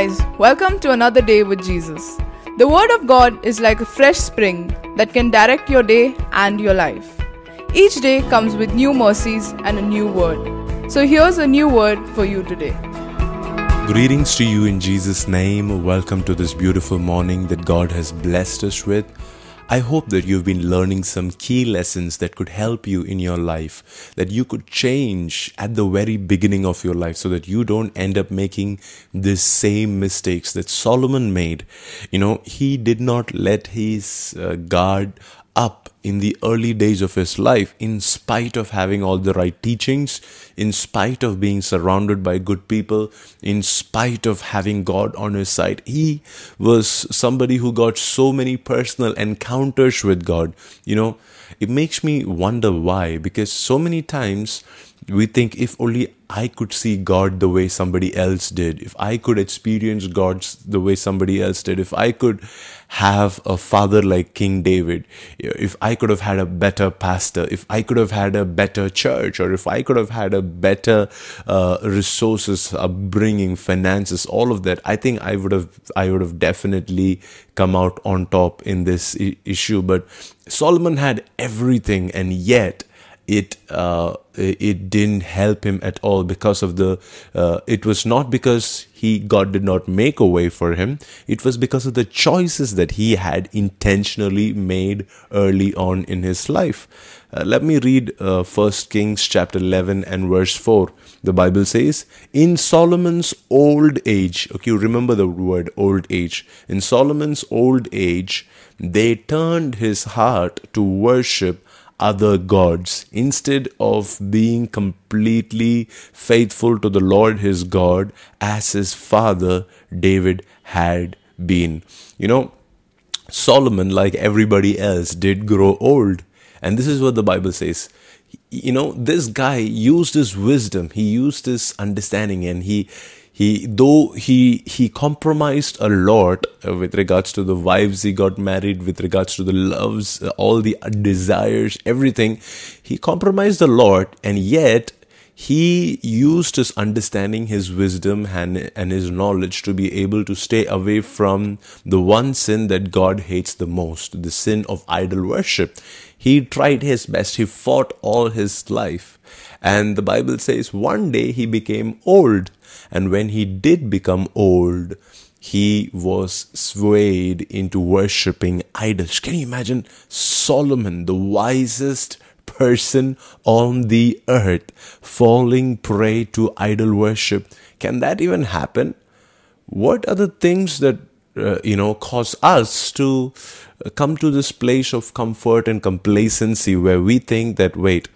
guys, welcome to another day with Jesus. The Word of God is like a fresh spring that can direct your day and your life. Each day comes with new mercies and a new word. So here's a new word for you today. Greetings to you in Jesus' name. Welcome to this beautiful morning that God has blessed us with. I hope that you've been learning some key lessons that could help you in your life, that you could change at the very beginning of your life so that you don't end up making the same mistakes that Solomon made. You know, he did not let his uh, guard up in the early days of his life, in spite of having all the right teachings, in spite of being surrounded by good people, in spite of having God on his side. He was somebody who got so many personal encounters with God. You know, it makes me wonder why, because so many times we think if only I could see God the way somebody else did, if I could experience God the way somebody else did, if I could have a father like King David, if I could have had a better pastor, if I could have had a better church, or if I could have had a better uh, resources, upbringing, finances, all of that, I think I would have, I would have definitely come out on top in this I- issue. But Solomon had everything, and yet it uh, it didn't help him at all because of the uh, it was not because he God did not make a way for him. It was because of the choices that he had intentionally made early on in his life. Uh, let me read uh, first kings chapter 11 and verse 4 the bible says in solomon's old age okay remember the word old age. In solomon's old age they turned his heart to worship other gods instead of being completely faithful to the Lord his God as his father David had been. You know, Solomon, like everybody else, did grow old. And this is what the Bible says. You know, this guy used his wisdom, he used his understanding, and he he though he he compromised a lot uh, with regards to the wives he got married with regards to the loves uh, all the desires everything he compromised a lot. And yet he used his understanding his wisdom and, and his knowledge to be able to stay away from the one sin that god hates the most the sin of idol worship. He tried his best. He fought all his life. And the bible says one day he became old and when he did become old, he was swayed into worshipping idols. Can you imagine Solomon, the wisest person on the earth, falling prey to idol worship? Can that even happen? What are the things that uh, you know cause us to come to this place of comfort and complacency where we think that wait,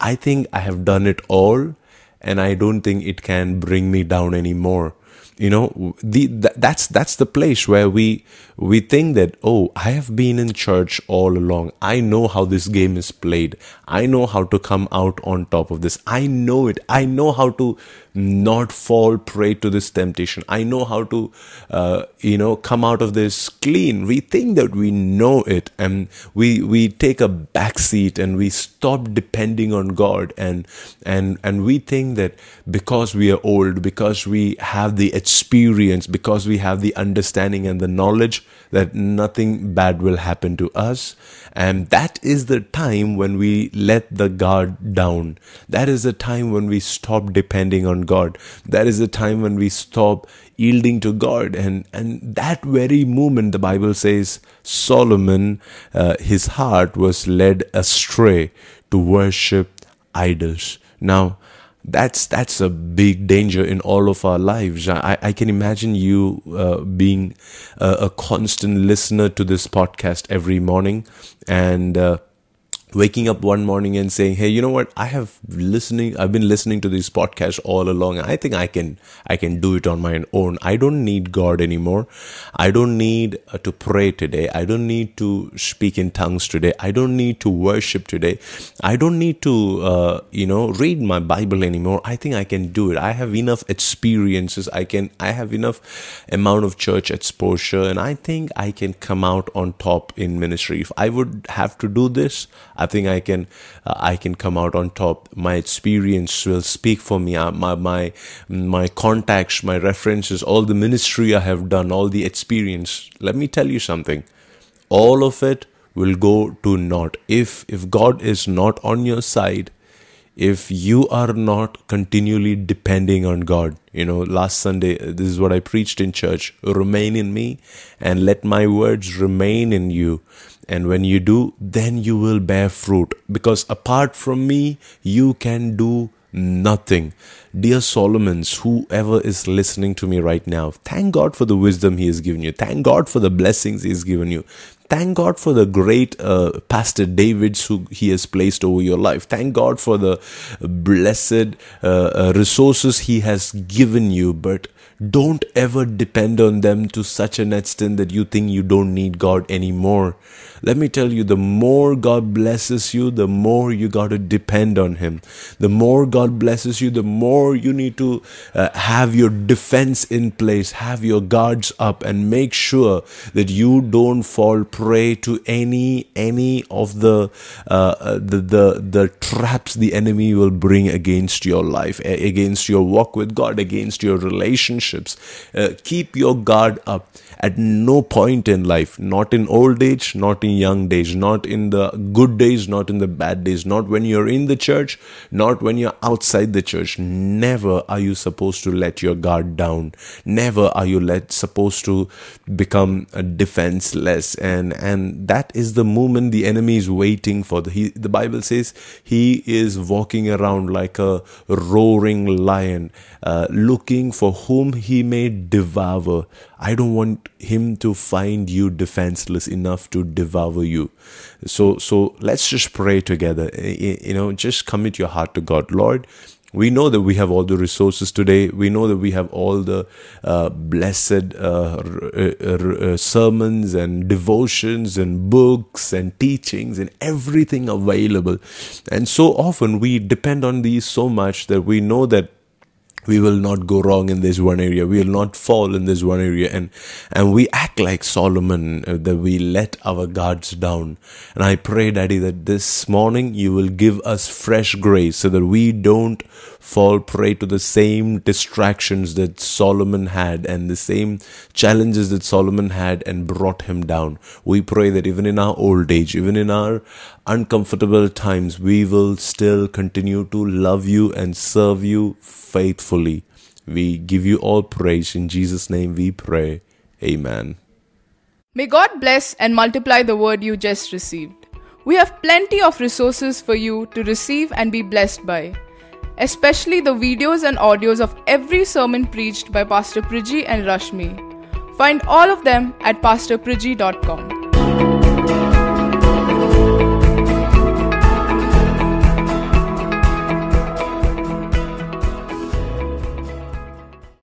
I think I have done it all and I don't think it can bring me down anymore. You know, the that's that's the place where we we think that oh, I have been in church all along. I know how this game is played. I know how to come out on top of this. I know it. I know how to not fall prey to this temptation. I know how to, uh, you know, come out of this clean. We think that we know it, and we we take a back seat and we stop depending on God, and and and we think that because we are old, because we have the experience, because we have the understanding and the knowledge, that nothing bad will happen to us. And that is the time when we let the guard down. That is the time when we stop depending on God. That is the time when we stop yielding to God. And, and that very moment, the Bible says, Solomon, uh, his heart was led astray to worship idols. Now, that's that's a big danger in all of our lives. I, I can imagine you uh, being a, a, constant listener to this podcast every morning and uh, waking up one morning and saying hey you know what? I have listening i've been listening to these podcasts all along. I think i can i can do it on my own. I don't need god anymore. I don't need uh, to pray today. I don't need to speak in tongues today. I don't need to worship today. I don't need to uh, you know read my bible anymore. I think i can do it. I have enough experiences. I can i have enough amount of church exposure and i think i can come out on top in ministry. If i would have to do this I think I can uh, I can come out on top. My experience will speak for me. Uh, my my my contacts, my references, all the ministry I have done, all the experience. Let me tell you something. All of it will go to naught if if God is not on your side if you are not continually depending on God. You know, last Sunday, this is what I preached in church remain in me and let my words remain in you. And when you do, then you will bear fruit. Because apart from me, you can do nothing. Dear Solomons, whoever is listening to me right now, thank God for the wisdom He has given you. Thank God for the blessings He has given you. Thank God for the great uh, Pastor Davids who He has placed over your life. Thank God for the blessed uh, uh, resources He has given you. But don't ever depend on them to such an extent that you think you don't need God anymore. Let me tell you, the more God blesses you, the more you got to depend on Him. The more God blesses you, the more you need to uh, have your defense in place, have your guards up, and make sure that you don't fall prey to any any of the uh, uh the, the the traps the enemy will bring against your life, against your walk with God, against your relationships. Uh, keep your guard up at no point in life, not in old age, not in young days, not in the good days, not in the bad days, not when you're in the church, not when you're outside the church. Never are you supposed to let your guard down. Never are you let supposed to become defenseless. And and that is the moment the enemy is waiting for. The, he, the Bible says he is walking around like a roaring lion, uh, looking for whom he may devour. I don't want him to find you defenseless enough to devour you. So so let's just pray together. You know, just commit your heart to God. Lord, we know that we have all the resources today. We know that we have all the uh, blessed uh, uh, sermons and devotions and books and teachings and everything available. And so often we depend on these so much that we know that we will not go wrong in this one area we will not fall in this one area and and we act like solomon uh, that we let our guards down and i pray daddy that this morning you will give us fresh grace so that we don't fall prey to the same distractions that Solomon had and the same challenges that Solomon had and brought him down. We pray that even in our old age, even in our uncomfortable times, we will still continue to love you and serve you faithfully. We give you all praise. In Jesus' name we pray. Amen. May God bless and multiply the word you just received. We have plenty of resources for you to receive and be blessed by especially the videos and audios of every sermon preached by Pastor Priji and Rashmi. Find all of them at pastorpriji.com.